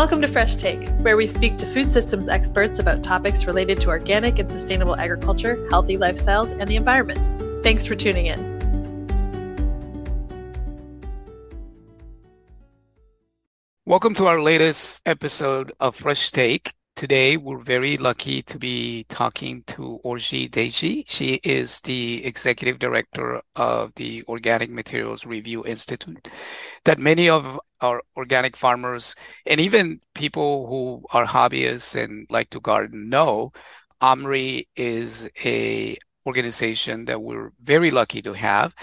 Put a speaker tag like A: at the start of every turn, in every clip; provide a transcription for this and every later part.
A: Welcome to Fresh Take, where we speak to food systems experts about topics related to organic and sustainable agriculture, healthy lifestyles, and the environment. Thanks for tuning in.
B: Welcome to our latest episode of Fresh Take. Today, we're very lucky to be talking to Orji Deji. She is the executive director of the Organic Materials Review Institute, that many of our organic farmers and even people who are hobbyists and like to garden know OMRI is a organization that we're very lucky to have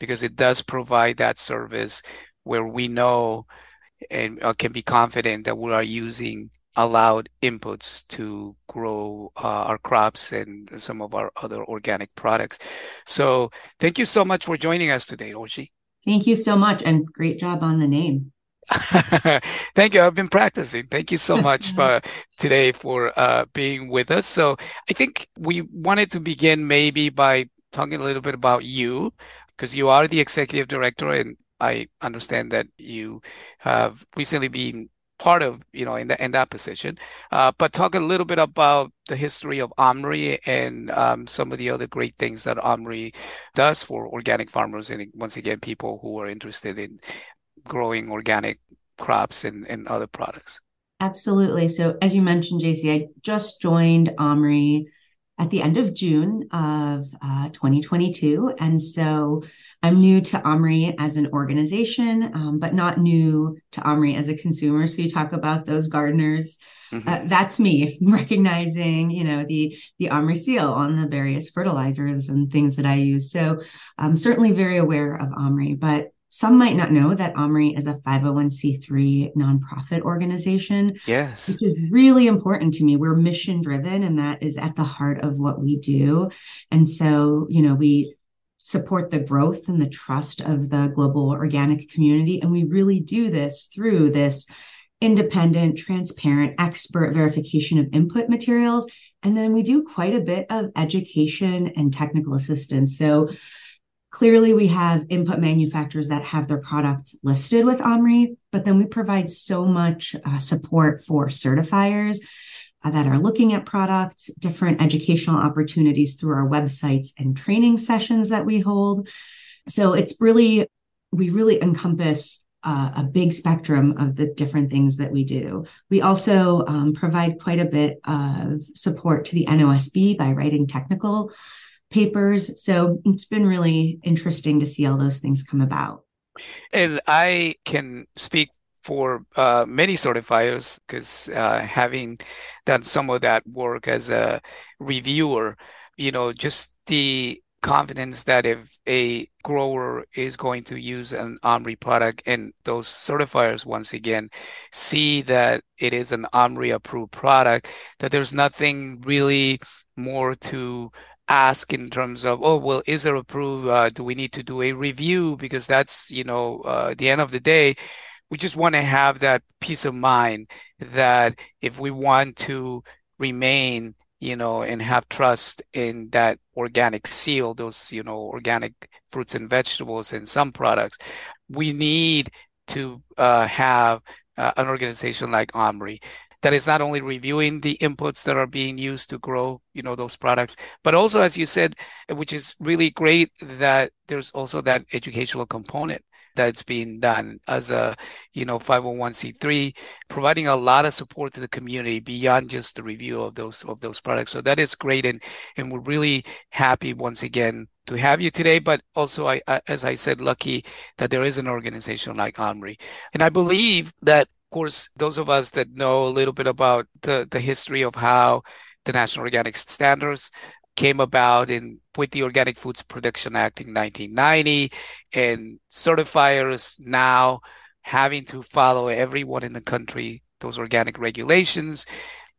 B: because it does provide that service where we know and uh, can be confident that we are using allowed inputs to grow uh, our crops and some of our other organic products. So thank you so much for joining us today, Orji.
C: Thank you so much and great job on the name.
B: Thank you. I've been practicing. Thank you so much for today for uh, being with us. So I think we wanted to begin maybe by talking a little bit about you because you are the executive director and I understand that you have recently been part of you know in that in that position. Uh, but talk a little bit about the history of OMRI and um, some of the other great things that OMRI does for organic farmers and once again people who are interested in growing organic crops and, and other products.
C: Absolutely. So as you mentioned, JC, I just joined OMRI at the end of June of uh, 2022. And so I'm new to OMRI as an organization, um, but not new to OMRI as a consumer. So you talk about those gardeners. Mm-hmm. Uh, that's me recognizing, you know, the the OMRI seal on the various fertilizers and things that I use. So I'm certainly very aware of OMRI, but some might not know that OMRI is a 501c3 nonprofit organization.
B: Yes.
C: Which is really important to me. We're mission driven, and that is at the heart of what we do. And so, you know, we support the growth and the trust of the global organic community. And we really do this through this independent, transparent, expert verification of input materials. And then we do quite a bit of education and technical assistance. So, Clearly, we have input manufacturers that have their products listed with OMRI, but then we provide so much uh, support for certifiers uh, that are looking at products, different educational opportunities through our websites and training sessions that we hold. So it's really, we really encompass uh, a big spectrum of the different things that we do. We also um, provide quite a bit of support to the NOSB by writing technical papers. So it's been really interesting to see all those things come about.
B: And I can speak for uh, many certifiers because uh, having done some of that work as a reviewer, you know, just the confidence that if a grower is going to use an OMRI product and those certifiers once again see that it is an OMRI approved product, that there's nothing really more to ask in terms of, oh, well, is it approved? Uh, do we need to do a review? Because that's, you know, uh, the end of the day, we just want to have that peace of mind that if we want to remain, you know, and have trust in that organic seal, those, you know, organic fruits and vegetables and some products, we need to uh, have uh, an organization like OMRI that is not only reviewing the inputs that are being used to grow, you know, those products, but also, as you said, which is really great that there's also that educational component that's being done as a you know 501c3 providing a lot of support to the community beyond just the review of those of those products. So that is great and and we're really happy once again to have you today. But also I, as i said lucky that there is an organization like omri. And i believe that course, those of us that know a little bit about the, the history of how the National Organic Standards came about in with the Organic Foods Production Act in 1990 and certifiers now having to follow everyone in the country those organic regulations.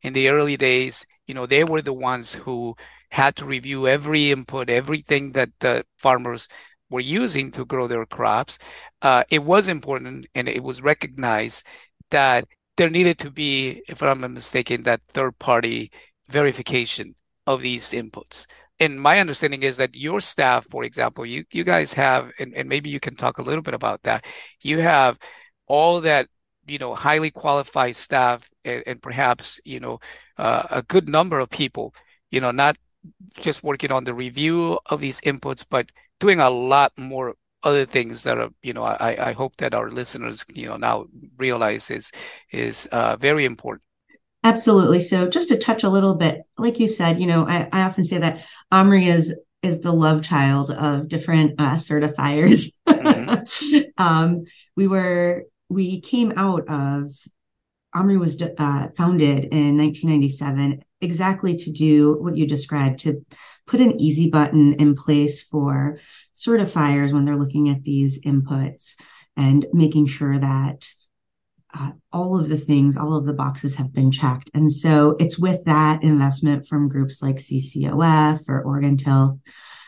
B: In the early days you know they were the ones who had to review every input everything that the farmers were using to grow their crops. Uh, it was important and it was recognized that there needed to be, if I'm not mistaken, that third party verification of these inputs. And my understanding is that your staff, for example, you, you guys have, and, and maybe you can talk a little bit about that. You have all that you know, highly qualified staff and, and perhaps, you know, uh, a good number of people, you know, not just working on the review of these inputs, but doing a lot more other things that are, you know, I, I hope that our listeners, you know, now realize is is uh, very important.
C: Absolutely. So just to touch a little bit, like you said, you know, I, I often say that Omri is is the love child of different uh, certifiers. Mm-hmm. um, we were we came out of Omri was uh, founded in 1997 exactly to do what you described to put an easy button in place for certifiers when they're looking at these inputs and making sure that uh, all of the things, all of the boxes have been checked. And so it's with that investment from groups like CCOF or Oregon Tilth,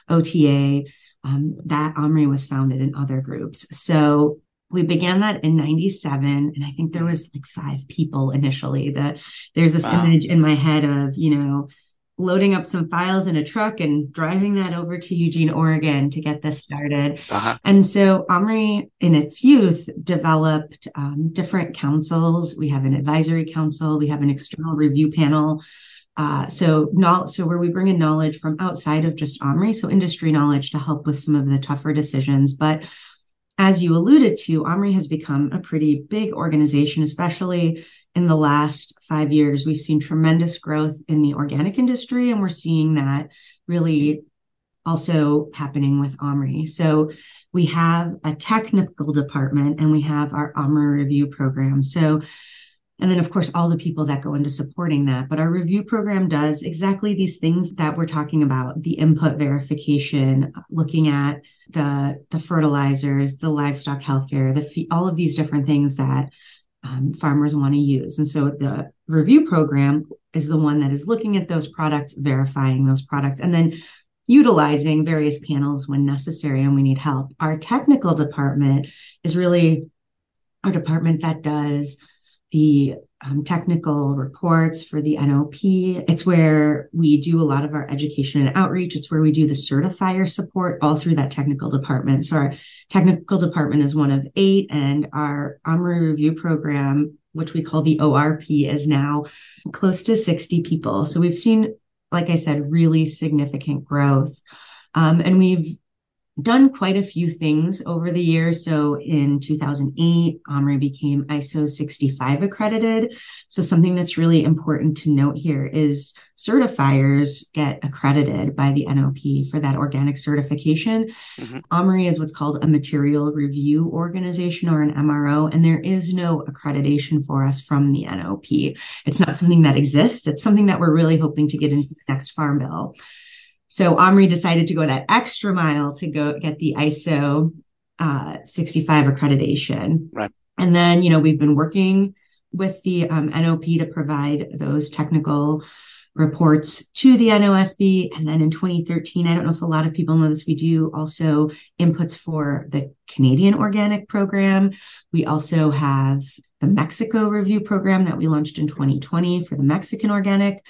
C: OTA, um, that Omri was founded in other groups. So we began that in 97 and i think there was like five people initially that there's this wow. image in my head of you know loading up some files in a truck and driving that over to Eugene, Oregon to get this started. Uh-huh. And so Omri, in its youth, developed um, different councils. We have an advisory council, we have an external review panel. Uh, so, not, so where we bring in knowledge from outside of just Omri, so industry knowledge to help with some of the tougher decisions. But as you alluded to, Omri has become a pretty big organization, especially in the last five years. We've seen tremendous growth in the organic industry, and we're seeing that really also happening with Omri. So we have a technical department and we have our Omri review program. So and then, of course, all the people that go into supporting that. But our review program does exactly these things that we're talking about the input verification, looking at the, the fertilizers, the livestock healthcare, the all of these different things that um, farmers want to use. And so the review program is the one that is looking at those products, verifying those products, and then utilizing various panels when necessary and we need help. Our technical department is really our department that does the um, technical reports for the NOP. It's where we do a lot of our education and outreach. It's where we do the certifier support all through that technical department. So our technical department is one of eight and our Omri review program, which we call the ORP is now close to 60 people. So we've seen, like I said, really significant growth. Um, and we've done quite a few things over the years. So in 2008, Omri became ISO 65 accredited. So something that's really important to note here is certifiers get accredited by the NOP for that organic certification. Mm-hmm. Omri is what's called a material review organization or an MRO, and there is no accreditation for us from the NOP. It's not something that exists. It's something that we're really hoping to get into the next farm bill. So Omri decided to go that extra mile to go get the ISO uh, 65 accreditation.
B: Right.
C: And then, you know, we've been working with the um, NOP to provide those technical reports to the NOSB. And then in 2013, I don't know if a lot of people know this, we do also inputs for the Canadian organic program. We also have the Mexico review program that we launched in 2020 for the Mexican organic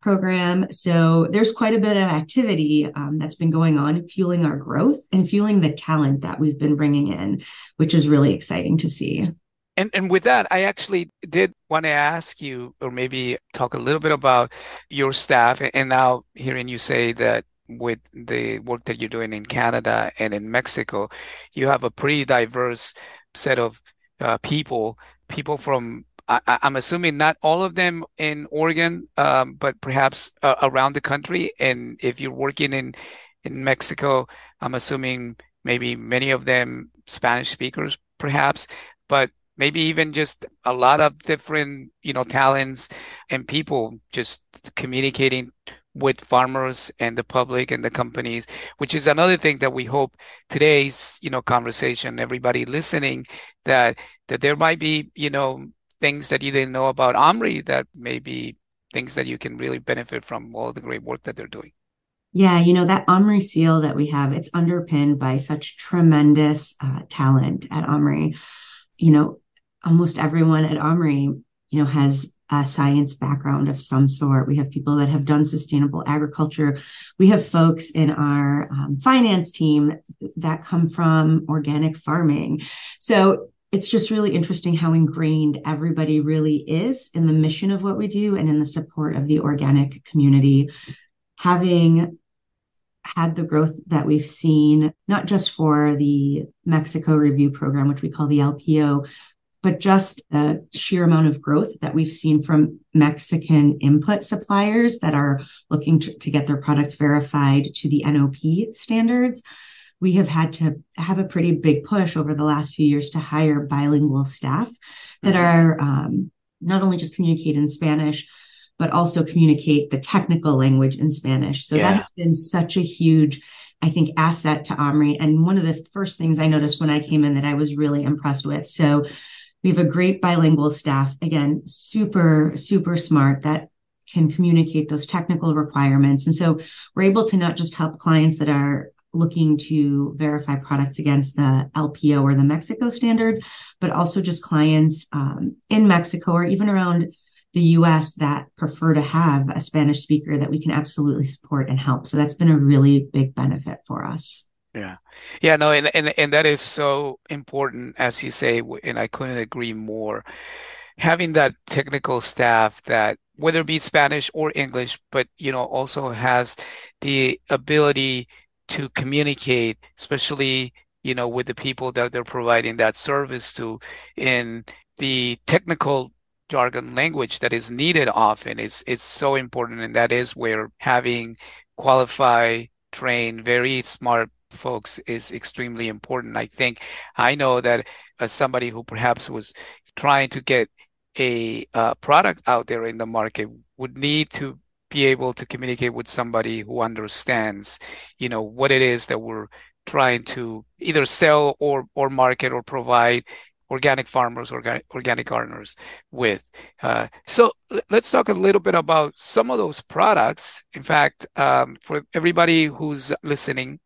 C: program. So there's quite a bit of activity um, that's been going on, fueling our growth and fueling the talent that we've been bringing in, which is really exciting to see.
B: And and with that, I actually did want to ask you, or maybe talk a little bit about your staff. And now hearing you say that with the work that you're doing in Canada and in Mexico, you have a pretty diverse set of uh, people, people from I, am assuming not all of them in Oregon, um, but perhaps uh, around the country. And if you're working in in Mexico, I'm assuming maybe many of them Spanish speakers, perhaps, but maybe even just a lot of different, you know, talents and people just communicating with farmers and the public and the companies, which is another thing that we hope today's, you know, conversation, everybody listening, that that there might be, you know, things that you didn't know about Omri that may be things that you can really benefit from all the great work that they're doing.
C: Yeah, you know, that Omri seal that we have, it's underpinned by such tremendous uh, talent at Omri. You know, almost everyone at Omri, you know, has a science background of some sort. We have people that have done sustainable agriculture. We have folks in our um, finance team that come from organic farming. So it's just really interesting how ingrained everybody really is in the mission of what we do and in the support of the organic community. Having had the growth that we've seen, not just for the Mexico review program, which we call the LPO, but just the sheer amount of growth that we've seen from Mexican input suppliers that are looking to, to get their products verified to the NOP standards we have had to have a pretty big push over the last few years to hire bilingual staff that mm-hmm. are um, not only just communicate in Spanish, but also communicate the technical language in Spanish. So yeah. that has been such a huge, I think, asset to Omri. And one of the first things I noticed when I came in that I was really impressed with. So we have a great bilingual staff, again, super, super smart that can communicate those technical requirements. And so we're able to not just help clients that are looking to verify products against the LPO or the Mexico standards, but also just clients um, in Mexico or even around the US that prefer to have a Spanish speaker that we can absolutely support and help. So that's been a really big benefit for us.
B: Yeah. Yeah, no, and, and and that is so important as you say, and I couldn't agree more. Having that technical staff that whether it be Spanish or English, but you know, also has the ability to communicate, especially, you know, with the people that they're providing that service to in the technical jargon language that is needed often is is so important. And that is where having qualified trained very smart folks is extremely important. I think i know that as somebody who perhaps was trying to get a uh, product out there in the market would need to be able to communicate with somebody who understands, you know, what it is that we're trying to either sell or or market or provide organic farmers, organic, organic gardeners with. Uh, so let's talk a little bit about some of those products. In fact, um, for everybody who's listening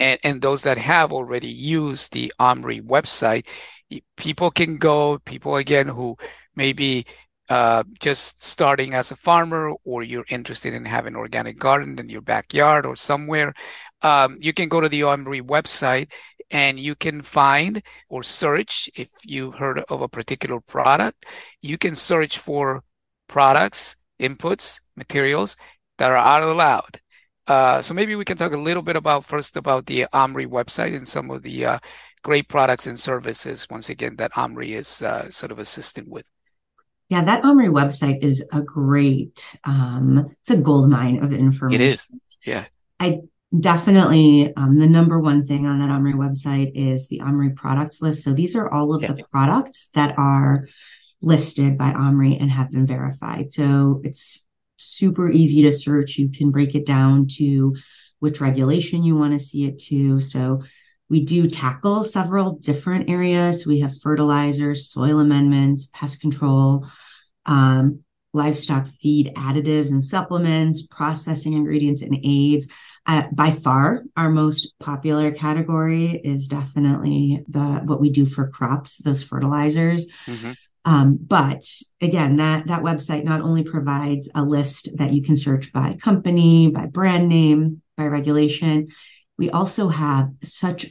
B: and, and those that have already used the Omri website, people can go, people again who maybe uh, just starting as a farmer or you're interested in having organic garden in your backyard or somewhere, um, you can go to the OMRI website and you can find or search if you heard of a particular product. You can search for products, inputs, materials that are out allowed. Uh, so maybe we can talk a little bit about first about the Omri website and some of the uh, great products and services. Once again, that Omri is uh, sort of assisting with.
C: Yeah, that Omri website is a great, um, it's a gold mine of information.
B: It is. Yeah.
C: I definitely, um, the number one thing on that Omri website is the Omri products list. So these are all of yeah. the products that are listed by Omri and have been verified. So it's super easy to search. You can break it down to which regulation you want to see it to. So we do tackle several different areas. We have fertilizers, soil amendments, pest control, um, livestock feed additives and supplements, processing ingredients and aids. Uh, by far, our most popular category is definitely the what we do for crops, those fertilizers. Mm-hmm. Um, but again, that that website not only provides a list that you can search by company, by brand name, by regulation. We also have such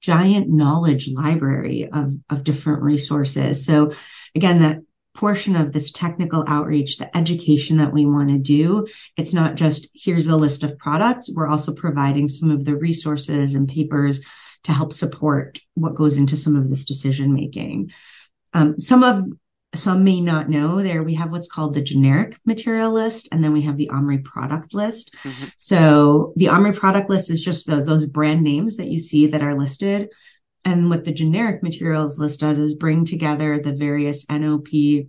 C: giant knowledge library of, of different resources. So again, that portion of this technical outreach, the education that we want to do, it's not just here's a list of products. We're also providing some of the resources and papers to help support what goes into some of this decision making. Um, some of some may not know there we have what's called the generic material list and then we have the omri product list mm-hmm. so the omri product list is just those those brand names that you see that are listed and what the generic materials list does is bring together the various nop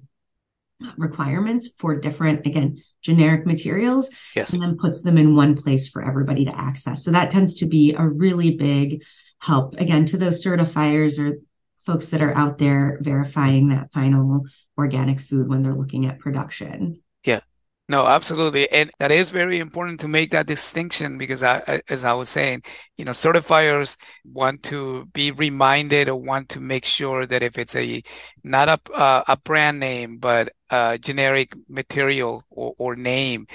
C: requirements for different again generic materials
B: yes.
C: and then puts them in one place for everybody to access so that tends to be a really big help again to those certifiers or folks that are out there verifying that final organic food when they're looking at production.
B: Yeah. No, absolutely. And that is very important to make that distinction because I, as I was saying, you know, certifiers want to be reminded or want to make sure that if it's a, not a, uh, a brand name, but a generic material or, or name,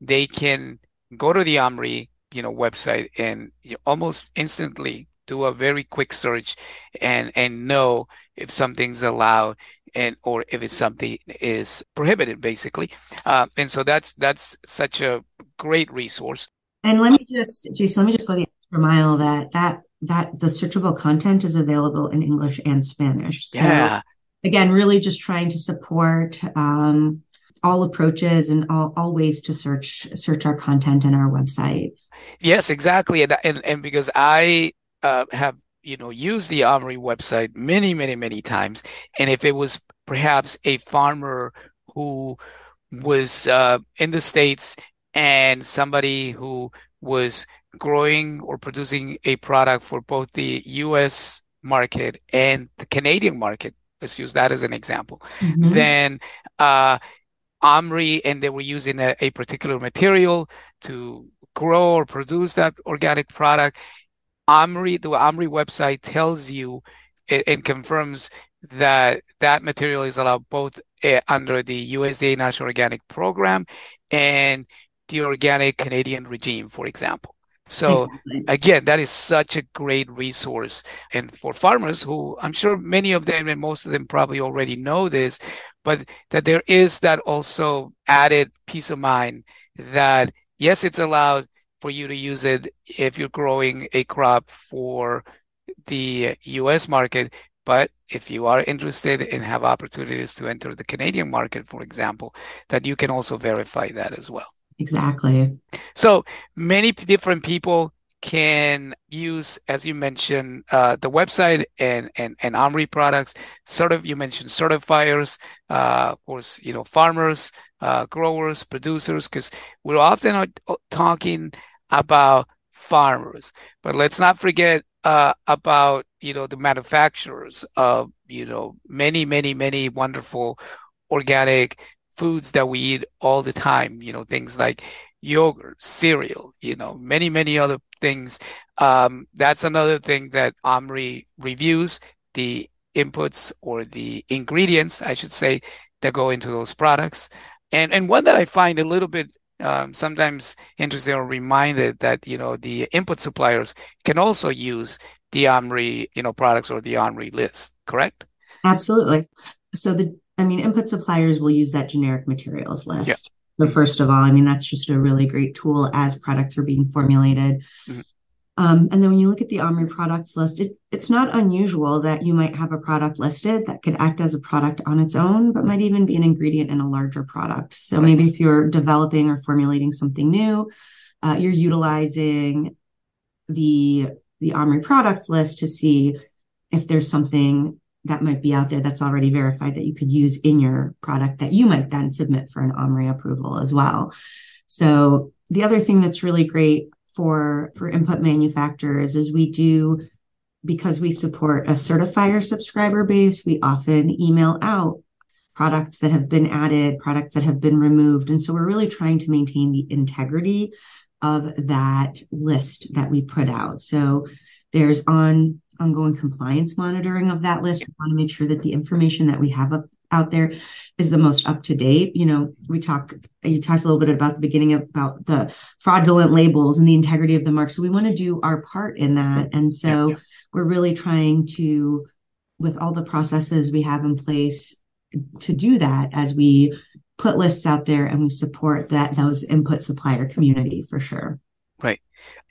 B: they can go to the Omri, you know, website and almost instantly do a very quick search and and know if something's allowed and or if it's something is prohibited basically. Uh, and so that's that's such a great resource.
C: And let me just jason let me just go the extra mile that that that the searchable content is available in english and spanish.
B: So yeah.
C: again really just trying to support um, all approaches and all, all ways to search search our content and our website.
B: Yes exactly. And and, and because i uh, have you know used the OMRI website many many many times and if it was perhaps a farmer who was uh, in the states and somebody who was growing or producing a product for both the US market and the Canadian market let's use that as an example mm-hmm. then uh, OMRI and they were using a, a particular material to grow or produce that organic product OMRI, the OMRI website tells you and confirms that that material is allowed both uh, under the USDA National Organic Program and the Organic Canadian regime, for example. So again, that is such a great resource. And for farmers who I'm sure many of them and most of them probably already know this, but that there is that also added peace of mind that yes, it's allowed for you to use it if you're growing a crop for the US market. But if you are interested and have opportunities to enter the Canadian market, for example, that you can also verify that as well.
C: Exactly.
B: So many different people can use, as you mentioned, uh, the website and, and, and OMRI products. Sort of, you mentioned certifiers, uh, of course, you know, farmers, uh, growers, producers, because we're often talking about farmers. But let's not forget uh, about you know the manufacturers of you know many many many wonderful organic foods that we eat all the time. You know things like yogurt, cereal, you know many many other things. Um, that's another thing that OMRI reviews the inputs or the ingredients, I should say, that go into those products. And and one that I find a little bit um, sometimes interested or reminded that you know the input suppliers can also use the OMRI you know products or the OMRI list. Correct?
C: Absolutely. So the I mean, input suppliers will use that generic materials list. Yeah. So first of all, I mean that's just a really great tool as products are being formulated. Mm-hmm. Um, and then when you look at the OMRI products list, it, it's not unusual that you might have a product listed that could act as a product on its own, but might even be an ingredient in a larger product. So maybe if you're developing or formulating something new, uh, you're utilizing the the OMRI products list to see if there's something that might be out there that's already verified that you could use in your product that you might then submit for an OMRI approval as well. So the other thing that's really great for for input manufacturers is we do because we support a certifier subscriber base we often email out products that have been added products that have been removed. And so we're really trying to maintain the integrity of that list that we put out. So there's on ongoing compliance monitoring of that list. We want to make sure that the information that we have up out there is the most up to date. You know, we talked, you talked a little bit about the beginning about the fraudulent labels and the integrity of the mark. So we want to do our part in that. Mm-hmm. And so yeah, yeah. we're really trying to, with all the processes we have in place to do that as we put lists out there and we support that those input supplier community for sure.
B: Right.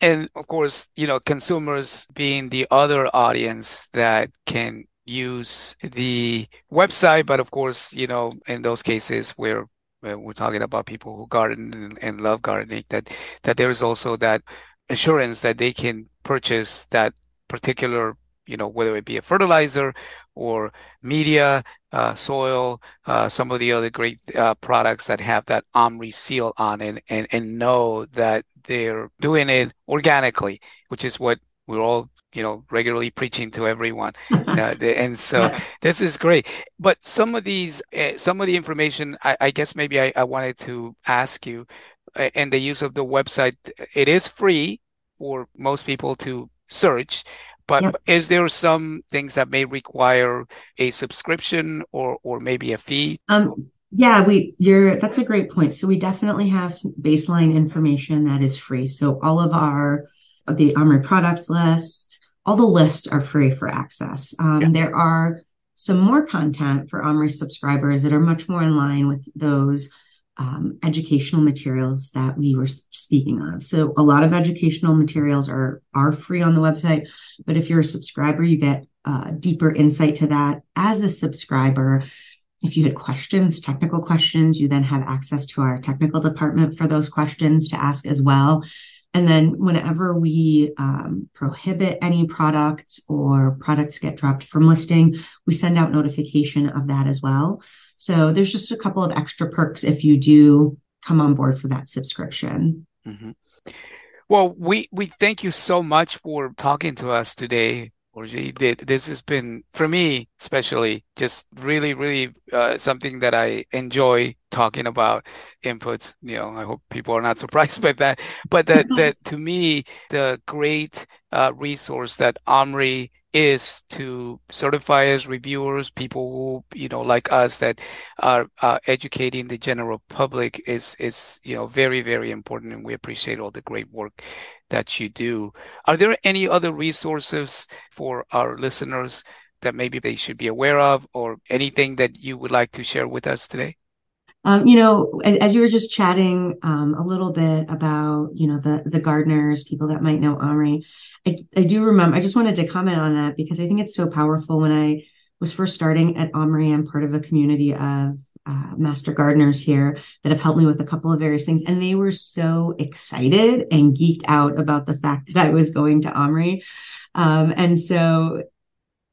B: And of course, you know, consumers being the other audience that can use the website, but of course, you know, in those cases where we're talking about people who garden and, love gardening, that that there is also that assurance that they can purchase that particular you know, whether it be a fertilizer or media, uh, soil, uh, some of the other great uh, products that have that OMRI seal on it and, and know that they're doing it organically, which is what we're all you know regularly preaching to everyone uh, and so this is great. But some of these uh, some of the information i, I guess maybe I, I, wanted to ask you uh, and the use of the website it is free for most people to search but yep. is there some things that may require a subscription or or maybe a fee?
C: Um yeah we you're that's a great point. So we definitely have some baseline information that is free. So all of our the OMRI products lists all the lists are free for access. Um, yeah. There are some more content for OMRI subscribers that are much more in line with those um, educational materials that we were speaking of. So a lot of educational materials are are free on the website, but if you're a subscriber, you get uh, deeper insight to that. As a subscriber, if you had questions, technical questions, you then have access to our technical department for those questions to ask as well. And then whenever we um, prohibit any products or products get dropped from listing, we send out notification of that as well. So there's just a couple of extra perks if you do come on board for that subscription.
B: Mm-hmm. Well, we, we thank you so much for talking to us today. This has been for me especially just really, really uh, something that I enjoy talking about inputs. You know, I hope people are not surprised by that. But that that to me, the great uh, resource that OMRI is to certifiers, reviewers, people who you know like us that are uh, educating the general public is is you know very very important, and we appreciate all the great work that you do. Are there any other resources for our listeners that maybe they should be aware of, or anything that you would like to share with us today?
C: Um, you know, as, as, you were just chatting um, a little bit about, you know, the the gardeners, people that might know OMRI, I, I do remember. I just wanted to comment on that because I think it's so powerful. When I was first starting at OMRI, I'm part of a community of uh, master gardeners here that have helped me with a couple of various things, and they were so excited and geeked out about the fact that I was going to OMRI, um, and so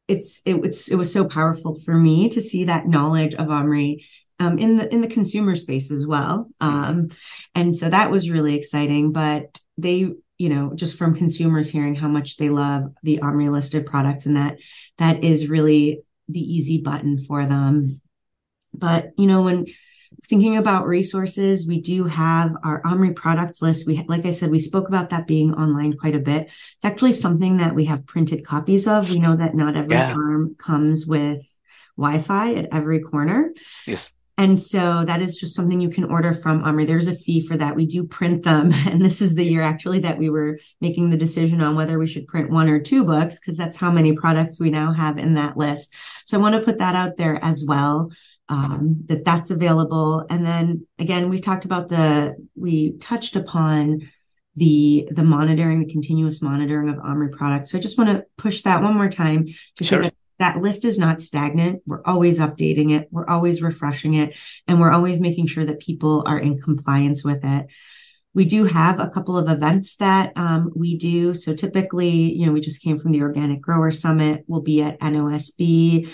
C: it's it, it's it was so powerful for me to see that knowledge of OMRI um, in the in the consumer space as well. Um, and so that was really exciting. But they, you know, just from consumers hearing how much they love the OMRI listed products, and that that is really the easy button for them. But you know, when thinking about resources, we do have our OMRI products list. We, like I said, we spoke about that being online quite a bit. It's actually something that we have printed copies of. We know that not every yeah. farm comes with Wi-Fi at every corner.
B: Yes.
C: And so that is just something you can order from OMRI. There's a fee for that. We do print them. And this is the year actually that we were making the decision on whether we should print one or two books because that's how many products we now have in that list. So I want to put that out there as well. Um, that that's available. And then again, we talked about the, we touched upon the the monitoring, the continuous monitoring of OMRI products. So I just want to push that one more time to sure. say that that list is not stagnant. We're always updating it. We're always refreshing it and we're always making sure that people are in compliance with it. We do have a couple of events that um, we do. So typically, you know, we just came from the Organic Grower Summit. We'll be at NOSB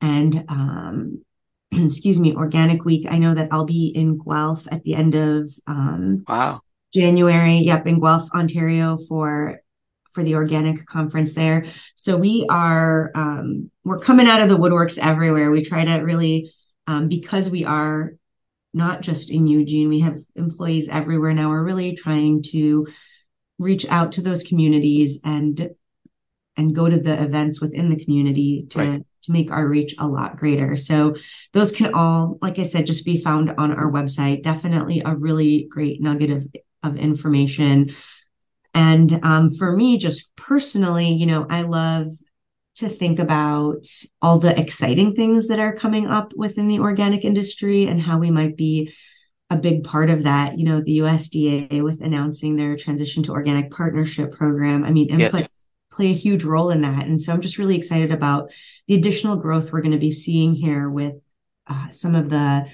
C: and, um, excuse me, Organic Week. I know that I'll be in Guelph at the end of um,
B: wow
C: January. Yep, in Guelph, Ontario for for the organic conference there. So we are um, we're coming out of the woodworks everywhere. We try to really um, because we are not just in Eugene, we have employees everywhere now. We're really trying to reach out to those communities and and go to the events within the community to right. to make our reach a lot greater. So those can all, like I said, just be found on our website. Definitely a really great nugget of of information and um, for me, just personally, you know, I love to think about all the exciting things that are coming up within the organic industry and how we might be a big part of that. You know, the USDA with announcing their transition to organic partnership program. I mean, inputs yes. play a huge role in that. And so I'm just really excited about the additional growth we're going to be seeing here with uh, some of the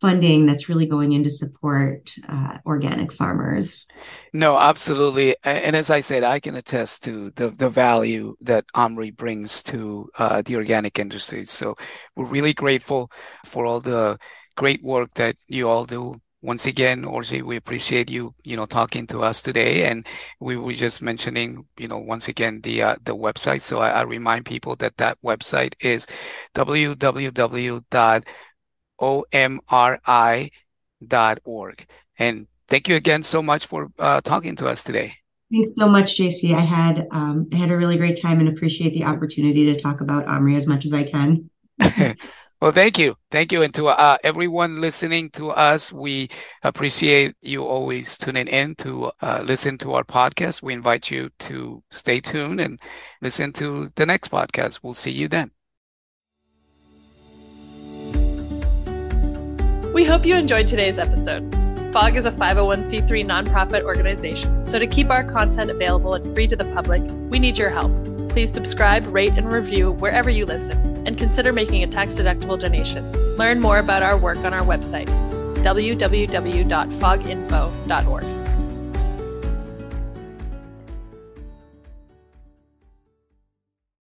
C: funding that's really going in to support uh, organic farmers.
B: No, absolutely. And as I said, I can attest to the, the value that OMRI brings to uh, the organic industry. So we're really grateful for all the great work that you all do. Once again, Orji, we appreciate you, you know, talking to us today. And we were just mentioning, you know, once again, the, uh, the website. So I, I remind people that that website is www omri.org. And thank you again so much for uh, talking to us today.
C: Thanks so much, JC. I had um, I had a really great time and appreciate the opportunity to talk about OMRI as much as I can.
B: Well, thank you. Thank you. And to uh, everyone listening to us, we appreciate you always tuning in to uh, listen to our podcast. We invite you to stay tuned and listen to the next podcast. We'll see you then.
A: We hope you enjoyed today's episode. FOG is a 501c3 nonprofit organization, so to keep our content available and free to the public, we need your help. Please subscribe, rate, and review wherever you listen, and consider making a tax deductible donation. Learn more about our work on our website, www.foginfo.org.